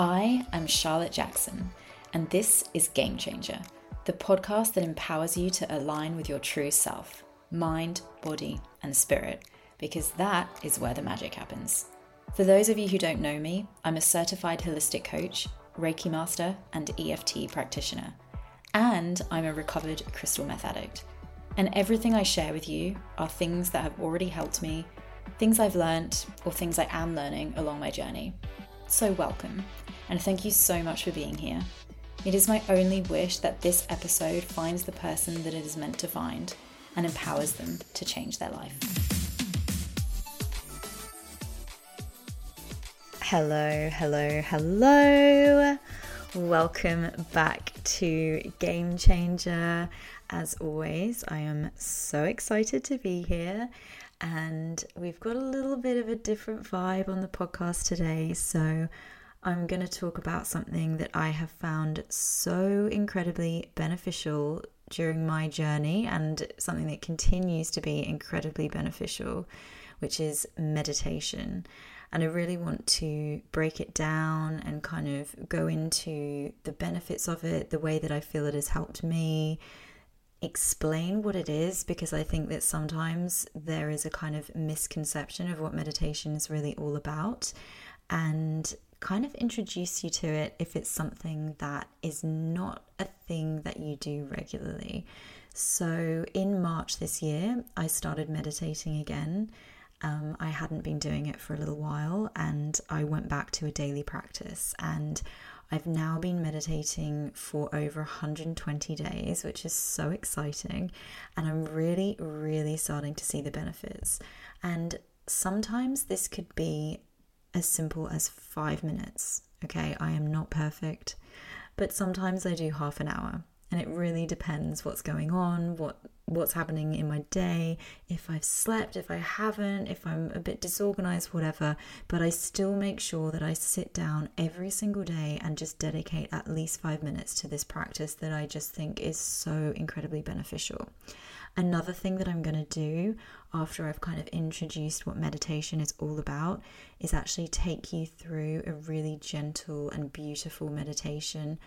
I am Charlotte Jackson, and this is Game Changer, the podcast that empowers you to align with your true self mind, body, and spirit, because that is where the magic happens. For those of you who don't know me, I'm a certified holistic coach, Reiki master, and EFT practitioner. And I'm a recovered crystal meth addict. And everything I share with you are things that have already helped me, things I've learnt, or things I am learning along my journey. So, welcome, and thank you so much for being here. It is my only wish that this episode finds the person that it is meant to find and empowers them to change their life. Hello, hello, hello. Welcome back to Game Changer. As always, I am so excited to be here, and we've got a little bit of a different vibe on the podcast today. So, I'm going to talk about something that I have found so incredibly beneficial during my journey and something that continues to be incredibly beneficial, which is meditation. And I really want to break it down and kind of go into the benefits of it, the way that I feel it has helped me, explain what it is, because I think that sometimes there is a kind of misconception of what meditation is really all about. And kind of introduce you to it if it's something that is not a thing that you do regularly. So, in March this year, I started meditating again. Um, I hadn't been doing it for a little while and I went back to a daily practice. And I've now been meditating for over 120 days, which is so exciting. And I'm really, really starting to see the benefits. And sometimes this could be as simple as five minutes. Okay, I am not perfect, but sometimes I do half an hour, and it really depends what's going on, what what's happening in my day, if I've slept, if I haven't, if I'm a bit disorganized, whatever. But I still make sure that I sit down every single day and just dedicate at least five minutes to this practice that I just think is so incredibly beneficial. Another thing that I'm going to do after I've kind of introduced what meditation is all about is actually take you through a really gentle and beautiful meditation.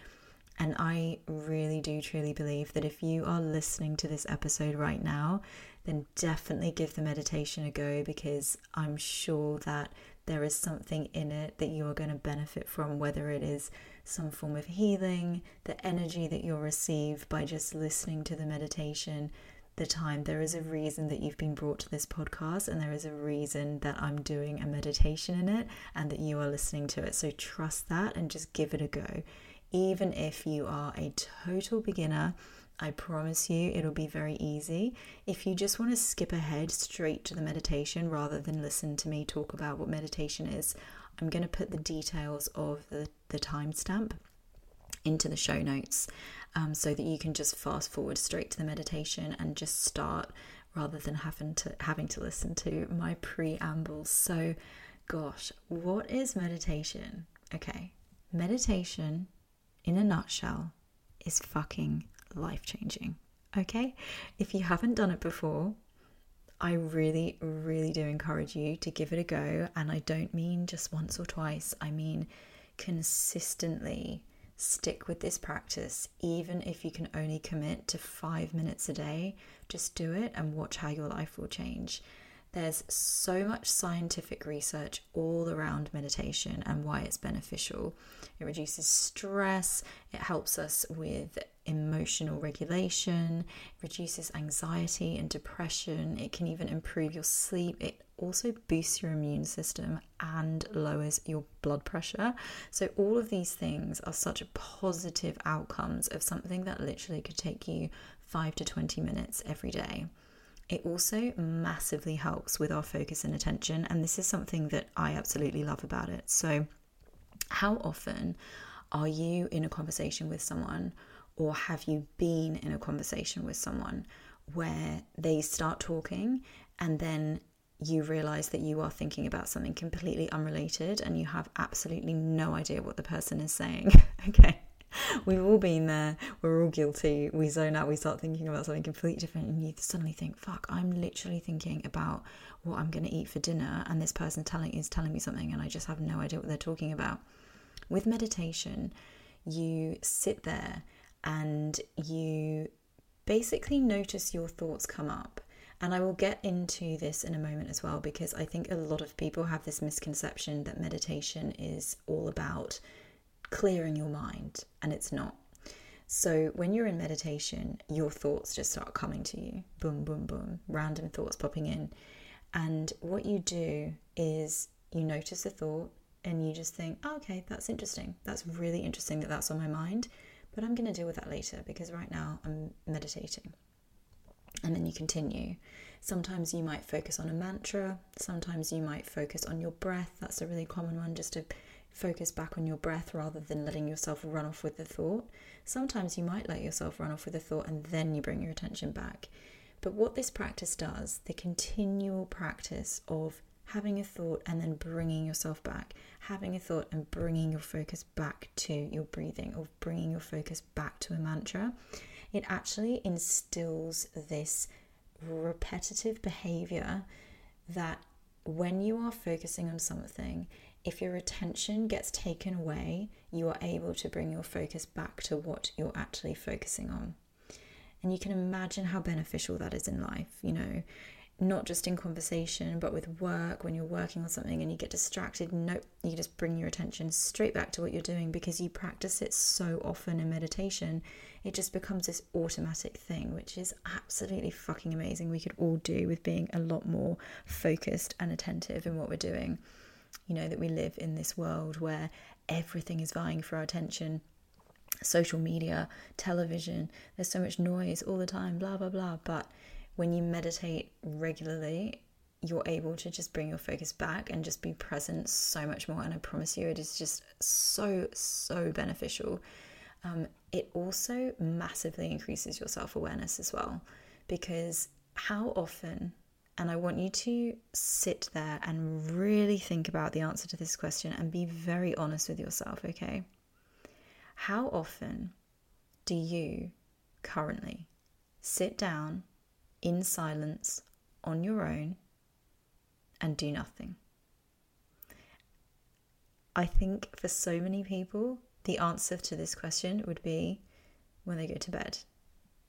And I really do truly believe that if you are listening to this episode right now, then definitely give the meditation a go because I'm sure that there is something in it that you are going to benefit from, whether it is some form of healing, the energy that you'll receive by just listening to the meditation, the time. There is a reason that you've been brought to this podcast, and there is a reason that I'm doing a meditation in it and that you are listening to it. So trust that and just give it a go. Even if you are a total beginner, I promise you it'll be very easy. If you just want to skip ahead straight to the meditation rather than listen to me talk about what meditation is, I'm going to put the details of the, the timestamp into the show notes um, so that you can just fast forward straight to the meditation and just start rather than having to having to listen to my preamble. So, gosh, what is meditation? Okay, meditation in a nutshell is fucking life changing. Okay, if you haven't done it before, I really, really do encourage you to give it a go. And I don't mean just once or twice, I mean consistently stick with this practice, even if you can only commit to five minutes a day. Just do it and watch how your life will change. There's so much scientific research all around meditation and why it's beneficial. It reduces stress, it helps us with emotional regulation, reduces anxiety and depression, it can even improve your sleep, it also boosts your immune system and lowers your blood pressure. So, all of these things are such positive outcomes of something that literally could take you 5 to 20 minutes every day. It also massively helps with our focus and attention, and this is something that I absolutely love about it. So, how often are you in a conversation with someone, or have you been in a conversation with someone where they start talking and then you realize that you are thinking about something completely unrelated and you have absolutely no idea what the person is saying? okay. We've all been there. We're all guilty. We zone out. We start thinking about something completely different, and you suddenly think, "Fuck! I'm literally thinking about what I'm going to eat for dinner, and this person telling is telling me something, and I just have no idea what they're talking about." With meditation, you sit there and you basically notice your thoughts come up. And I will get into this in a moment as well because I think a lot of people have this misconception that meditation is all about clearing your mind, and it's not. So, when you're in meditation, your thoughts just start coming to you boom, boom, boom, random thoughts popping in. And what you do is you notice a thought and you just think, oh, okay, that's interesting. That's really interesting that that's on my mind, but I'm going to deal with that later because right now I'm meditating. And then you continue. Sometimes you might focus on a mantra, sometimes you might focus on your breath. That's a really common one, just to focus back on your breath rather than letting yourself run off with the thought. Sometimes you might let yourself run off with the thought and then you bring your attention back. But what this practice does, the continual practice of having a thought and then bringing yourself back, having a thought and bringing your focus back to your breathing or bringing your focus back to a mantra, it actually instills this repetitive behavior that when you are focusing on something, if your attention gets taken away, you are able to bring your focus back to what you're actually focusing on. And you can imagine how beneficial that is in life, you know, not just in conversation, but with work when you're working on something and you get distracted. Nope, you just bring your attention straight back to what you're doing because you practice it so often in meditation. It just becomes this automatic thing, which is absolutely fucking amazing. We could all do with being a lot more focused and attentive in what we're doing. You know, that we live in this world where everything is vying for our attention social media, television, there's so much noise all the time, blah, blah, blah. But when you meditate regularly, you're able to just bring your focus back and just be present so much more. And I promise you, it is just so, so beneficial. Um, it also massively increases your self awareness as well. Because how often, and I want you to sit there and really think about the answer to this question and be very honest with yourself, okay? How often do you currently sit down in silence on your own and do nothing? I think for so many people, the answer to this question would be when they go to bed.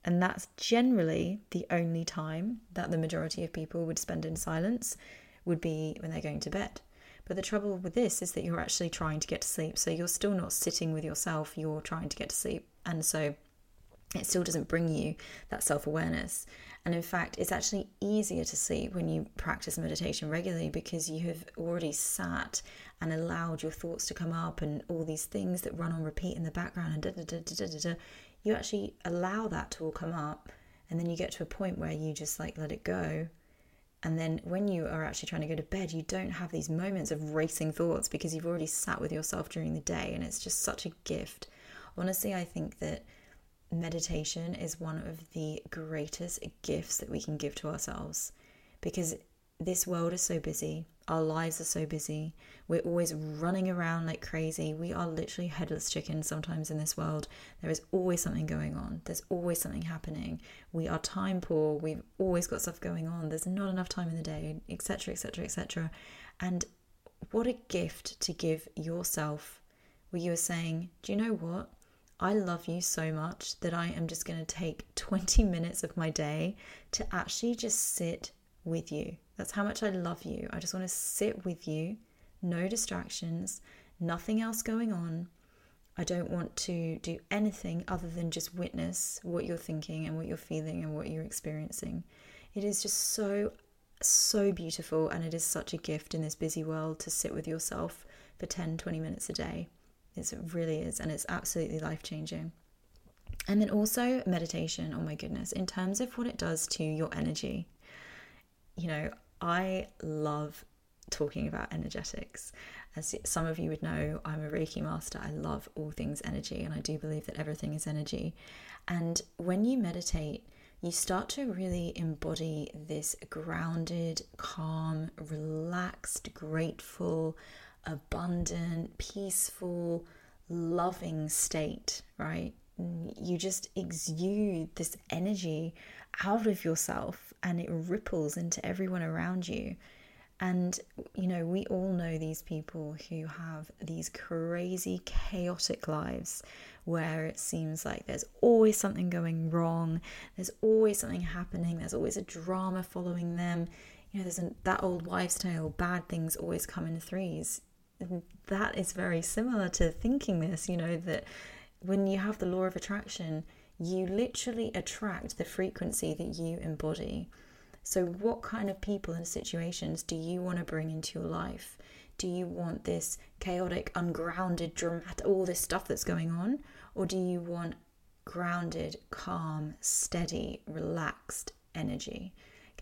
And that's generally the only time that the majority of people would spend in silence, would be when they're going to bed. But the trouble with this is that you're actually trying to get to sleep. So you're still not sitting with yourself, you're trying to get to sleep. And so it still doesn't bring you that self awareness. And in fact, it's actually easier to sleep when you practice meditation regularly because you have already sat and allowed your thoughts to come up and all these things that run on repeat in the background and da da da da da da. You actually allow that to all come up, and then you get to a point where you just like let it go. And then when you are actually trying to go to bed, you don't have these moments of racing thoughts because you've already sat with yourself during the day, and it's just such a gift. Honestly, I think that meditation is one of the greatest gifts that we can give to ourselves because this world is so busy. Our lives are so busy. We're always running around like crazy. We are literally headless chickens sometimes in this world. There is always something going on. There's always something happening. We are time poor. We've always got stuff going on. There's not enough time in the day, etc., etc., etc. And what a gift to give yourself where you are saying, Do you know what? I love you so much that I am just going to take 20 minutes of my day to actually just sit with you. That's how much I love you. I just want to sit with you, no distractions, nothing else going on. I don't want to do anything other than just witness what you're thinking and what you're feeling and what you're experiencing. It is just so, so beautiful, and it is such a gift in this busy world to sit with yourself for 10, 20 minutes a day. It really is, and it's absolutely life changing. And then also meditation, oh my goodness, in terms of what it does to your energy. You know, I love talking about energetics. As some of you would know, I'm a Reiki master. I love all things energy, and I do believe that everything is energy. And when you meditate, you start to really embody this grounded, calm, relaxed, grateful, abundant, peaceful, loving state, right? You just exude this energy out of yourself and it ripples into everyone around you. And, you know, we all know these people who have these crazy, chaotic lives where it seems like there's always something going wrong, there's always something happening, there's always a drama following them. You know, there's an, that old wives' tale bad things always come in threes. That is very similar to thinking this, you know, that when you have the law of attraction, you literally attract the frequency that you embody. So, what kind of people and situations do you want to bring into your life? Do you want this chaotic, ungrounded, dramatic, all this stuff that's going on? Or do you want grounded, calm, steady, relaxed energy?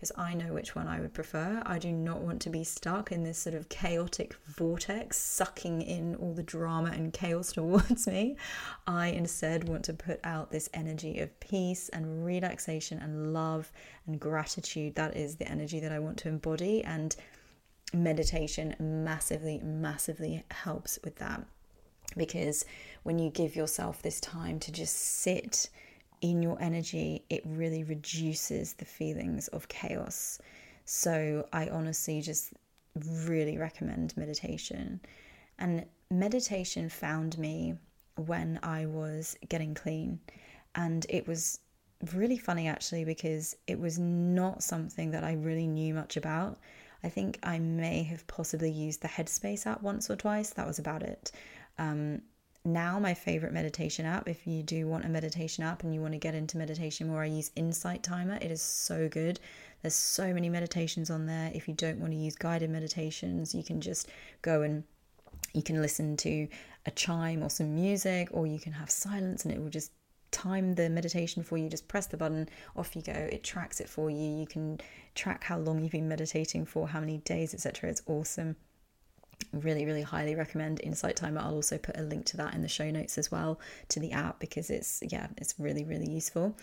Because I know which one I would prefer. I do not want to be stuck in this sort of chaotic vortex, sucking in all the drama and chaos towards me. I instead want to put out this energy of peace and relaxation and love and gratitude. That is the energy that I want to embody. And meditation massively, massively helps with that. Because when you give yourself this time to just sit in your energy, it really reduces the feelings of chaos. So I honestly just really recommend meditation. And meditation found me when I was getting clean. And it was really funny actually because it was not something that I really knew much about. I think I may have possibly used the Headspace app once or twice. That was about it. Um, now, my favorite meditation app, if you do want a meditation app and you want to get into meditation more, I use Insight Timer. It is so good. There's so many meditations on there. If you don't want to use guided meditations, you can just go and you can listen to a chime or some music, or you can have silence and it will just time the meditation for you. Just press the button, off you go. It tracks it for you. You can track how long you've been meditating for, how many days, etc. It's awesome. Really, really highly recommend Insight Timer. I'll also put a link to that in the show notes as well to the app because it's yeah, it's really, really useful.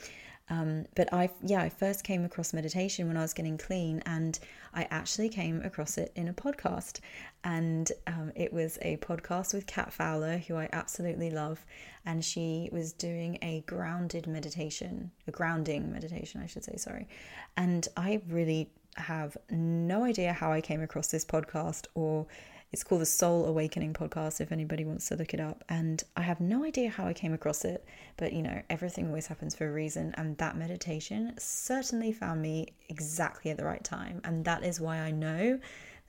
Um, but I, yeah, I first came across meditation when I was getting clean, and I actually came across it in a podcast, and um, it was a podcast with Kat Fowler, who I absolutely love, and she was doing a grounded meditation, a grounding meditation, I should say, sorry, and I really have no idea how I came across this podcast or it's called the Soul Awakening podcast if anybody wants to look it up. And I have no idea how I came across it, but you know, everything always happens for a reason. And that meditation certainly found me exactly at the right time. And that is why I know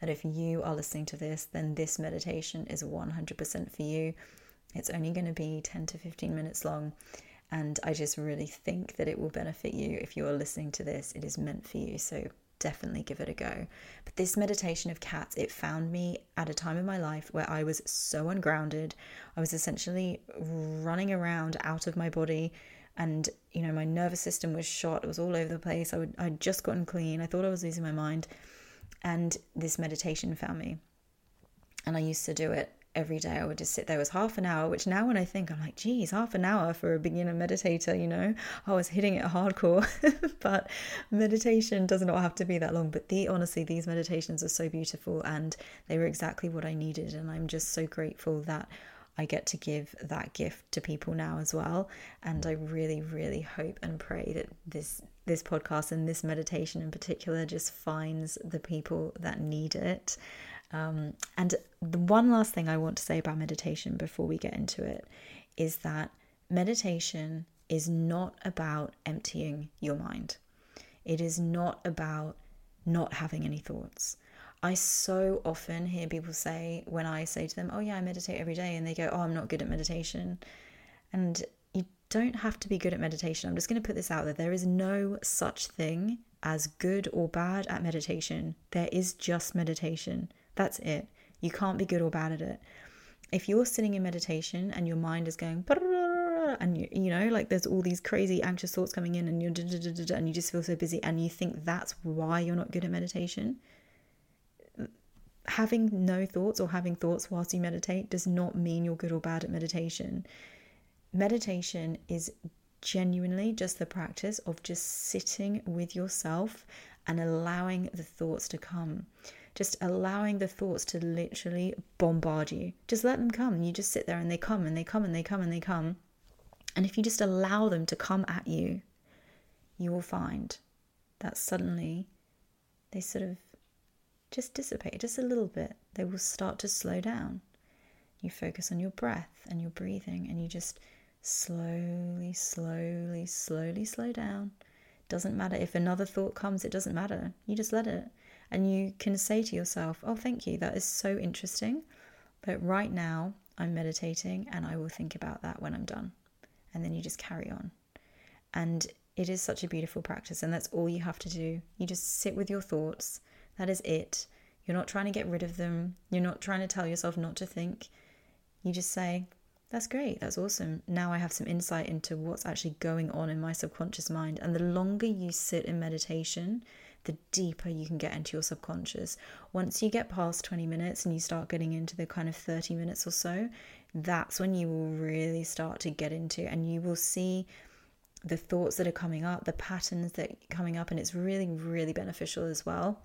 that if you are listening to this, then this meditation is 100% for you. It's only going to be 10 to 15 minutes long. And I just really think that it will benefit you if you are listening to this. It is meant for you. So definitely give it a go. But this meditation of Kat's, it found me at a time in my life where I was so ungrounded. I was essentially running around out of my body and you know my nervous system was shot. It was all over the place. I would i'd just gotten clean. I thought i was losing my mind. And this meditation found me. And i used to do it every day I would just sit there. It was half an hour, which now when I think, I'm like, geez, half an hour for a beginner meditator, you know, I was hitting it hardcore. but meditation does not have to be that long. But the honestly, these meditations are so beautiful and they were exactly what I needed. And I'm just so grateful that I get to give that gift to people now as well. And I really, really hope and pray that this this podcast and this meditation in particular just finds the people that need it um, and the one last thing I want to say about meditation before we get into it is that meditation is not about emptying your mind. It is not about not having any thoughts. I so often hear people say when I say to them, Oh, yeah, I meditate every day, and they go, Oh, I'm not good at meditation. And you don't have to be good at meditation. I'm just going to put this out there. There is no such thing as good or bad at meditation, there is just meditation. That's it. You can't be good or bad at it. If you're sitting in meditation and your mind is going and you, you know like there's all these crazy anxious thoughts coming in and you're and you just feel so busy and you think that's why you're not good at meditation having no thoughts or having thoughts whilst you meditate does not mean you're good or bad at meditation meditation is genuinely just the practice of just sitting with yourself and allowing the thoughts to come just allowing the thoughts to literally bombard you. Just let them come. You just sit there and they come and they come and they come and they come. And if you just allow them to come at you, you will find that suddenly they sort of just dissipate just a little bit. They will start to slow down. You focus on your breath and your breathing, and you just slowly, slowly, slowly slow down. Doesn't matter if another thought comes, it doesn't matter. You just let it. And you can say to yourself, Oh, thank you, that is so interesting. But right now, I'm meditating and I will think about that when I'm done. And then you just carry on. And it is such a beautiful practice, and that's all you have to do. You just sit with your thoughts. That is it. You're not trying to get rid of them. You're not trying to tell yourself not to think. You just say, That's great. That's awesome. Now I have some insight into what's actually going on in my subconscious mind. And the longer you sit in meditation, the deeper you can get into your subconscious. Once you get past 20 minutes and you start getting into the kind of 30 minutes or so, that's when you will really start to get into and you will see the thoughts that are coming up, the patterns that are coming up, and it's really, really beneficial as well.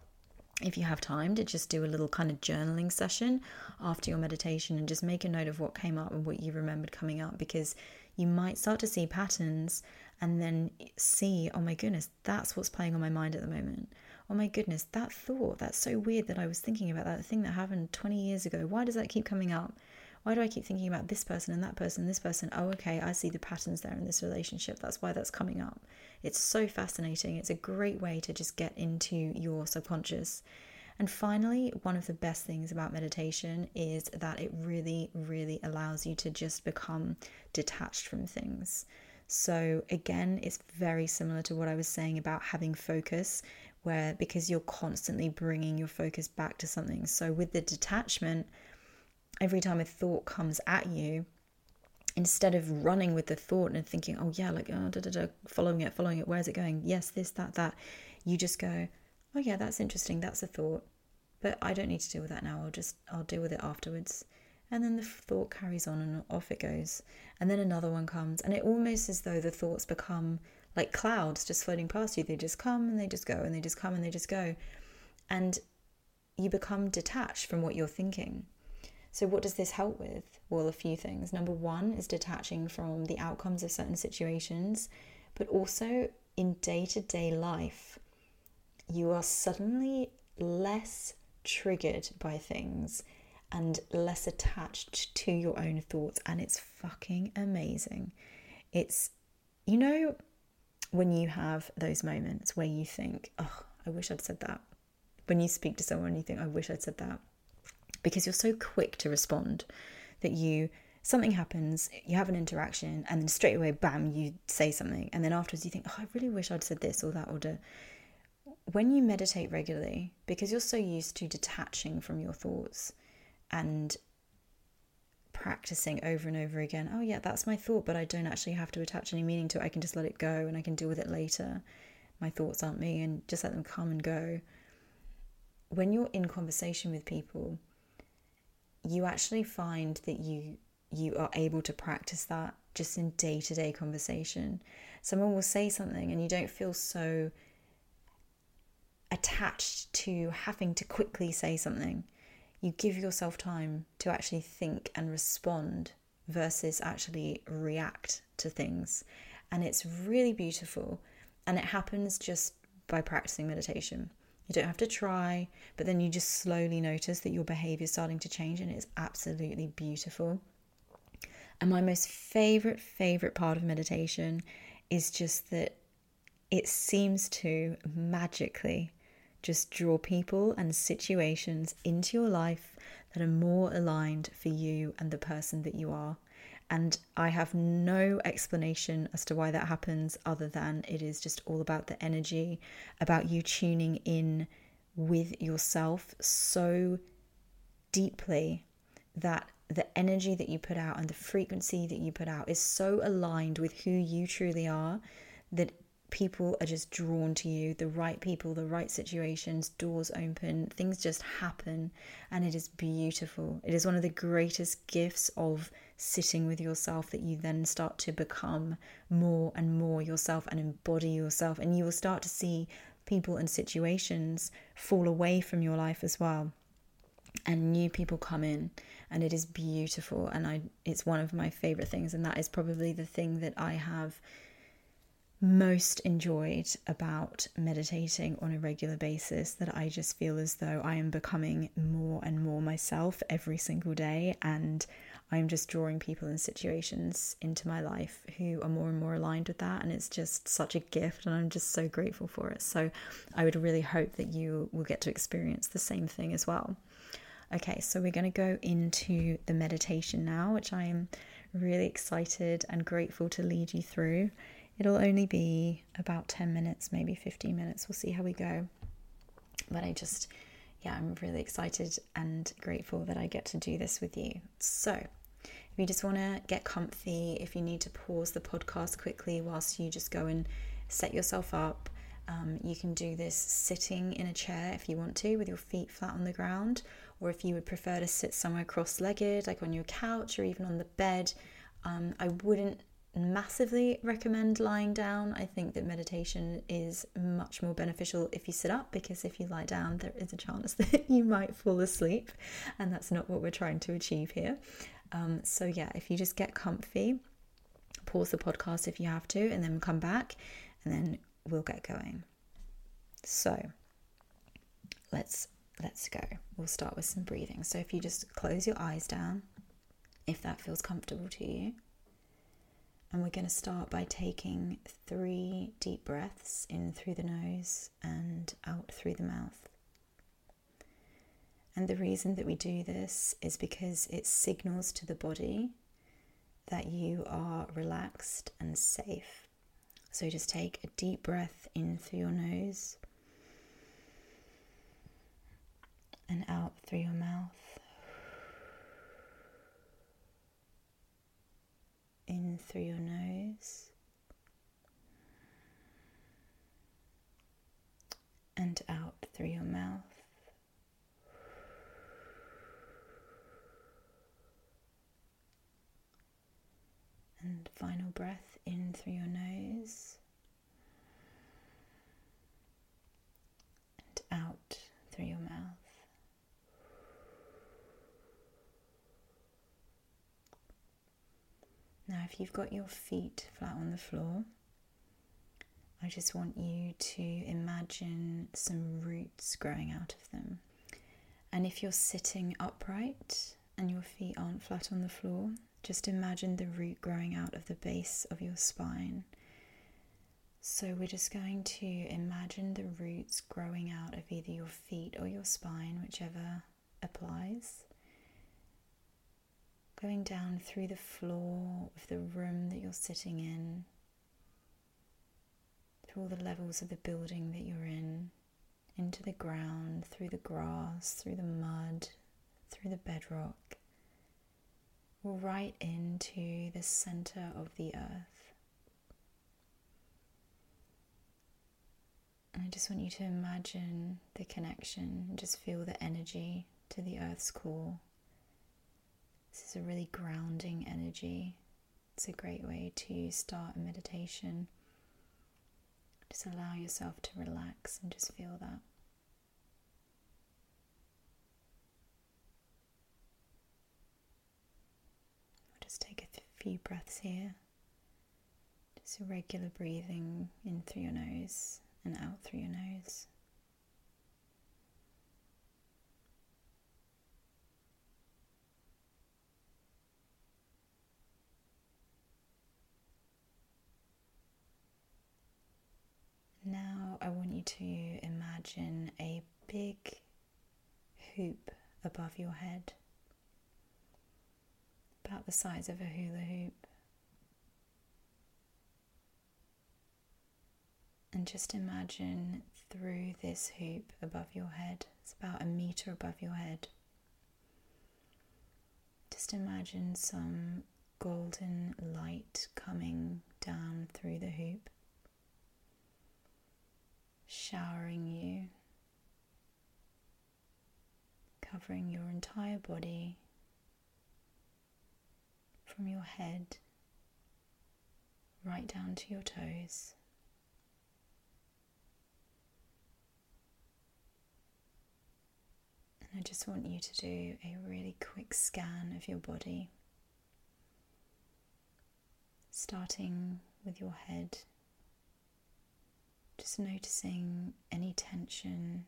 If you have time to just do a little kind of journaling session after your meditation and just make a note of what came up and what you remembered coming up, because you might start to see patterns and then see, oh my goodness, that's what's playing on my mind at the moment. Oh my goodness, that thought, that's so weird that I was thinking about that thing that happened 20 years ago. Why does that keep coming up? Why do I keep thinking about this person and that person and this person? Oh, okay, I see the patterns there in this relationship. That's why that's coming up. It's so fascinating. It's a great way to just get into your subconscious. And finally, one of the best things about meditation is that it really, really allows you to just become detached from things. So, again, it's very similar to what I was saying about having focus, where because you're constantly bringing your focus back to something. So, with the detachment, every time a thought comes at you, instead of running with the thought and thinking, oh yeah, like oh, da, da, da, following it, following it, where's it going? Yes, this, that, that. You just go, oh yeah, that's interesting. That's a thought, but I don't need to deal with that now. I'll just I'll deal with it afterwards. And then the thought carries on and off it goes. And then another one comes, and it almost as though the thoughts become like clouds just floating past you. They just come and they just go, and they just come and they just go. And you become detached from what you're thinking. So, what does this help with? Well, a few things. Number one is detaching from the outcomes of certain situations, but also in day to day life, you are suddenly less triggered by things and less attached to your own thoughts. And it's fucking amazing. It's, you know, when you have those moments where you think, oh, I wish I'd said that. When you speak to someone, you think, I wish I'd said that because you're so quick to respond that you something happens, you have an interaction, and then straight away, bam, you say something, and then afterwards you think, oh, I really wish I'd said this or that or da. When you meditate regularly, because you're so used to detaching from your thoughts and practicing over and over again, oh yeah, that's my thought, but I don't actually have to attach any meaning to it. I can just let it go and I can deal with it later. My thoughts aren't me, and just let them come and go. When you're in conversation with people, you actually find that you you are able to practice that just in day-to-day conversation. Someone will say something and you don't feel so attached to having to quickly say something. You give yourself time to actually think and respond versus actually react to things. And it's really beautiful. And it happens just by practicing meditation you don't have to try, but then you just slowly notice that your behavior is starting to change and it's absolutely beautiful. And my most favorite, favorite part of meditation is just that it seems to magically just draw people and situations into your life that are more aligned for you and the person that you are. And I have no explanation as to why that happens other than it is just all about the energy, about you tuning in with yourself so deeply that the energy that you put out and the frequency that you put out is so aligned with who you truly are that people are just drawn to you. The right people the right situations doors open things just happen and it is beautiful. It is one of the greatest gifts of sitting with yourself that you then start to become more and more yourself and embody yourself. And you will start to see people and situations fall away from your life as well. And new people come in and it is beautiful. And I it's one of my favorite things and that is probably the thing that I have most enjoyed about meditating on a regular basis that I just feel as though I am becoming more and more myself every single day and I'm just drawing people and situations into my life who are more and more aligned with that and it's just such a gift and I'm just so grateful for it. So I would really hope that you will get to experience the same thing as well. Okay, so we're going to go into the meditation now, which I am really excited and grateful to lead you through. It'll only be about 10 minutes, maybe 15 minutes. We'll see how we go. But I just, yeah, I'm really excited and grateful that I get to do this with you. So, if you just want to get comfy, if you need to pause the podcast quickly whilst you just go and set yourself up, um, you can do this sitting in a chair if you want to, with your feet flat on the ground, or if you would prefer to sit somewhere cross legged, like on your couch or even on the bed. Um, I wouldn't massively recommend lying down. I think that meditation is much more beneficial if you sit up because if you lie down, there is a chance that you might fall asleep, and that's not what we're trying to achieve here. Um, so, yeah, if you just get comfy, pause the podcast if you have to, and then come back, and then we'll get going. So, let's let's go. We'll start with some breathing. So, if you just close your eyes down, if that feels comfortable to you. And we're going to start by taking three deep breaths in through the nose and out through the mouth. And the reason that we do this is because it signals to the body that you are relaxed and safe. So just take a deep breath in through your nose and out through your mouth. Through your nose and out through your mouth. And final breath in through your nose and out through your mouth. Now, if you've got your feet flat on the floor, I just want you to imagine some roots growing out of them. And if you're sitting upright and your feet aren't flat on the floor, just imagine the root growing out of the base of your spine. So, we're just going to imagine the roots growing out of either your feet or your spine, whichever applies going down through the floor of the room that you're sitting in, through all the levels of the building that you're in, into the ground, through the grass, through the mud, through the bedrock, right into the center of the earth. And I just want you to imagine the connection just feel the energy to the earth's core. This is a really grounding energy. It's a great way to start a meditation. Just allow yourself to relax and just feel that. I'll just take a few breaths here. Just a regular breathing in through your nose and out through your nose. Now I want you to imagine a big hoop above your head, about the size of a hula hoop. And just imagine through this hoop above your head, it's about a meter above your head. Just imagine some golden light coming down through the hoop showering you, covering your entire body from your head right down to your toes. And I just want you to do a really quick scan of your body, starting with your head Just noticing any tension,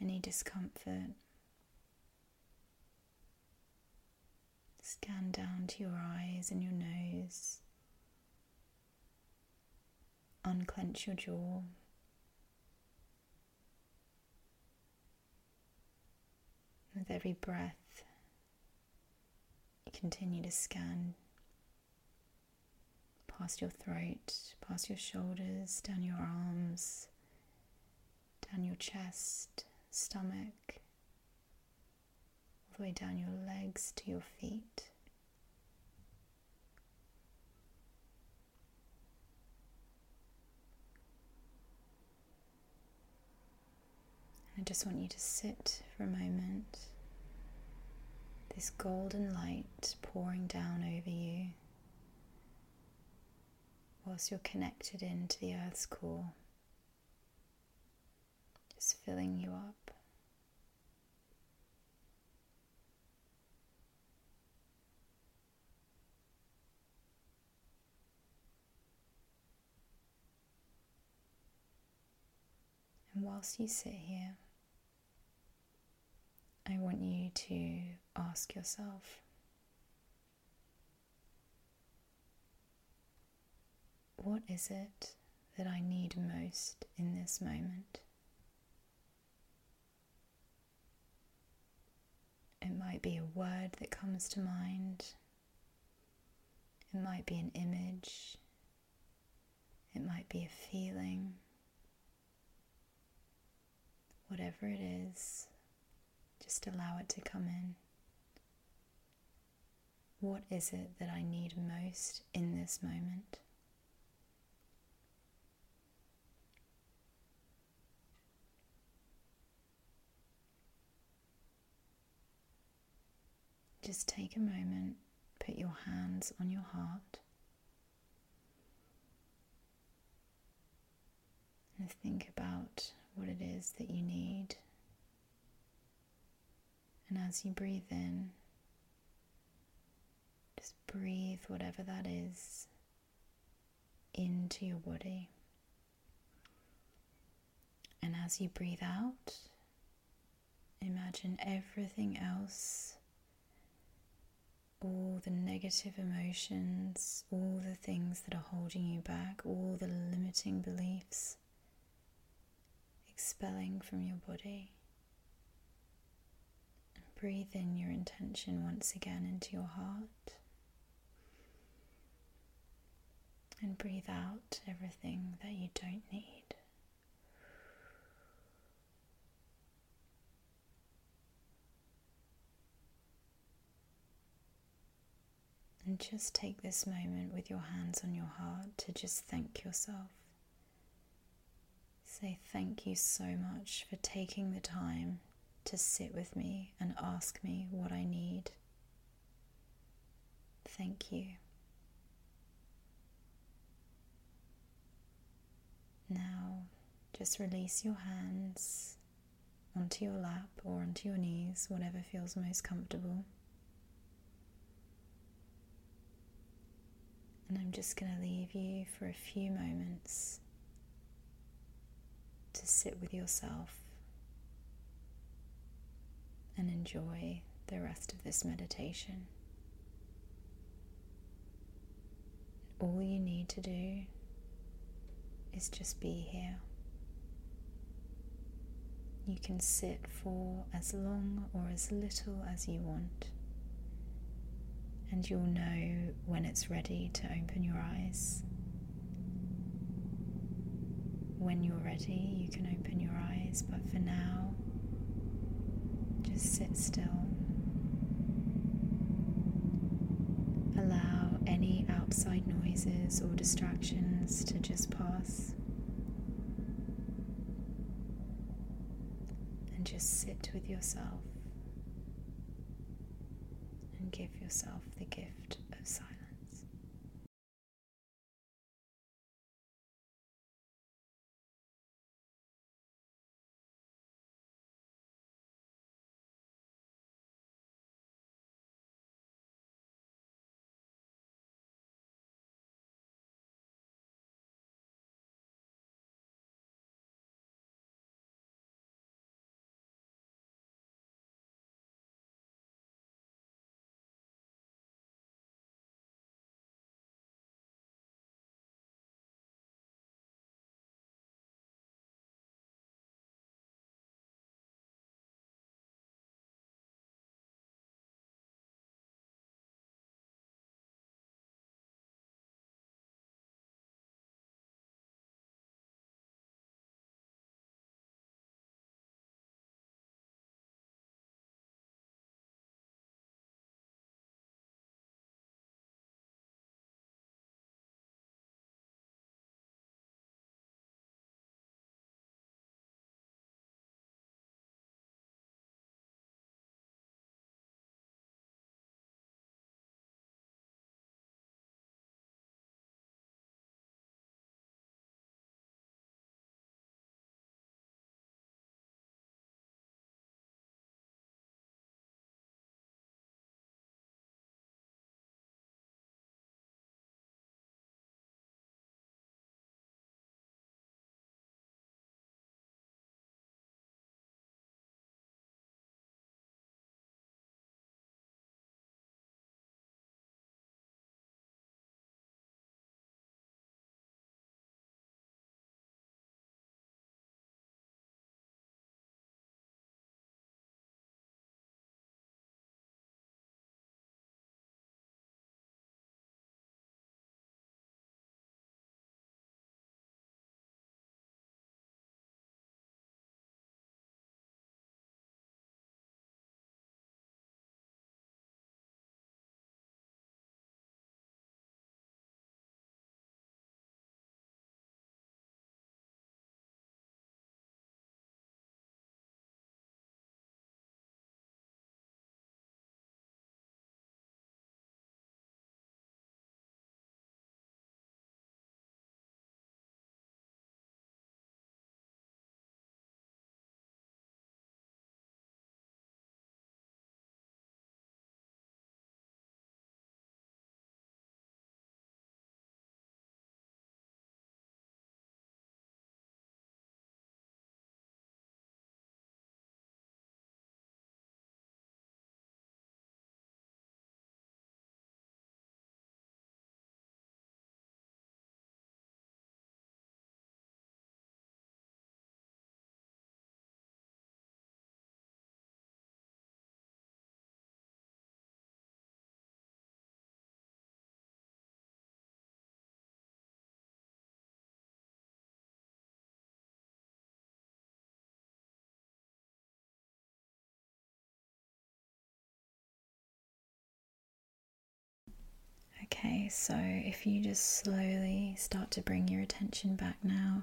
any discomfort. Scan down to your eyes and your nose. Unclench your jaw. With every breath, you continue to scan past your throat, past your shoulders, down your arms, down your chest, stomach, all the way down your legs to your feet. I just want you to sit for a moment. This golden light pouring down over you whilst you're connected into the earth's core, just filling you up. And whilst you sit here, I want you to ask yourself what is it that I need most in this moment? It might be a word that comes to mind, it might be an image, it might be a feeling. Whatever it is, just allow it to come in. What is it that I need most in this moment? Just take a moment, put your hands on your heart, and think about what it is that you need. And as you breathe in, just breathe whatever that is into your body. And as you breathe out, imagine everything else all the negative emotions, all the things that are holding you back, all the limiting beliefs, expelling from your body. Breathe in your intention once again into your heart. And breathe out everything that you don't need. And just take this moment with your hands on your heart to just thank yourself. Say thank you so much for taking the time to sit with me and ask me what I need. Thank you. Now, just release your hands onto your lap or onto your knees, whatever feels most comfortable. And I'm just going to leave you for a few moments to sit with yourself and enjoy the rest of this meditation. All you need to do is just be here. You can sit for as long or as little as you want and you'll know when it's ready to open your eyes. When you're ready, you can open your eyes, but for now, just sit still. Allow any outside noises or distractions to just pass. And just sit with yourself give yourself the gift of silence. Okay, so if you just slowly start to bring your attention back now,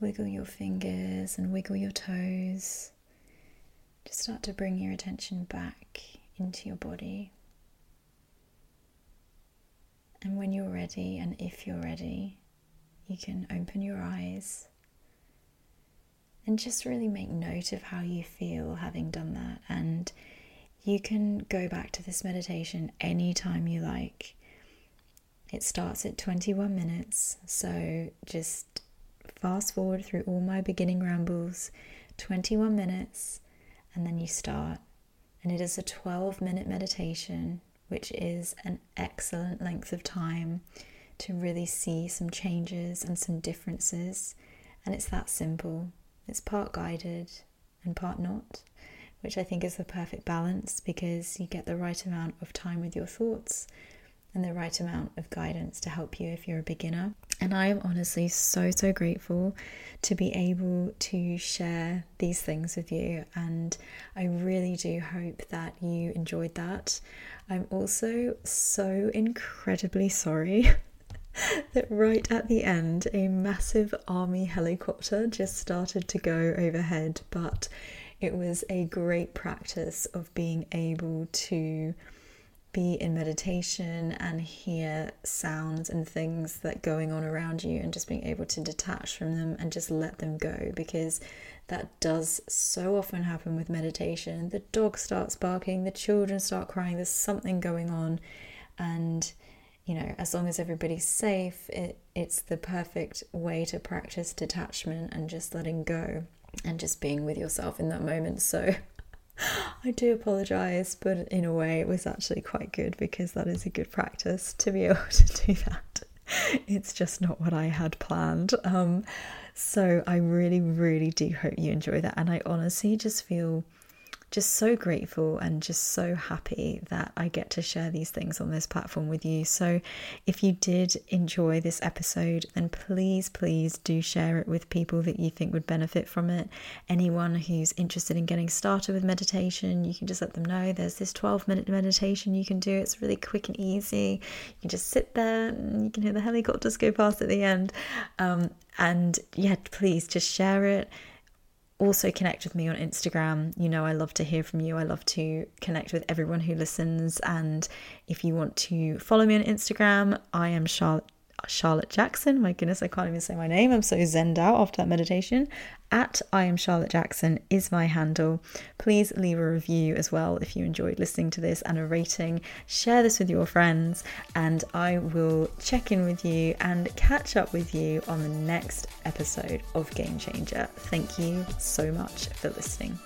wiggle your fingers and wiggle your toes. Just start to bring your attention back into your body. And when you're ready, and if you're ready, you can open your eyes and just really make note of how you feel having done that. And you can go back to this meditation anytime you like. It starts at 21 minutes, so just fast forward through all my beginning rambles 21 minutes, and then you start. And it is a 12 minute meditation, which is an excellent length of time to really see some changes and some differences. And it's that simple. It's part guided and part not, which I think is the perfect balance because you get the right amount of time with your thoughts and the right amount of guidance to help you if you're a beginner. And I am honestly so, so grateful to be able to share these things with you. And I really do hope that you enjoyed that. I'm also so incredibly sorry that right at the end, a massive army helicopter just started to go overhead, but it was a great practice of being able to be in meditation and hear sounds and things that going on around you and just being able to detach from them and just let them go because that does so often happen with meditation. The dog starts barking the children start crying there's something going on and you know, as long as everybody's safe, it, it's the perfect way to practice detachment and just letting go and just being with yourself in that moment. So I do apologize, but in a way, it was actually quite good because that is a good practice to be able to do that. It's just not what I had planned. Um, so I really, really do hope you enjoy that. And I honestly just feel just so grateful and just so happy that I get to share these things on this platform with you. So, if you did enjoy this episode, then please, please do share it with people that you think would benefit from it. Anyone who's interested in getting started with meditation, you can just let them know there's this 12 minute meditation you can do. It's really quick and easy. You can just sit there and you can hear the helicopters go past at the end. Um, and yeah, please just share it also connect with me on Instagram. You know, I love to hear from you. I love to connect with everyone who listens. And if you want to follow me on Instagram, I am Charlotte Charlotte Jackson. My goodness, I can't even say my name. I'm so zenned out after that meditation. At I am Charlotte Jackson is my handle. Please leave a review as well if you enjoyed listening to this and a rating. Share this with your friends, and I will check in with you and catch up with you on the next episode of Game Changer. Thank you so much for listening.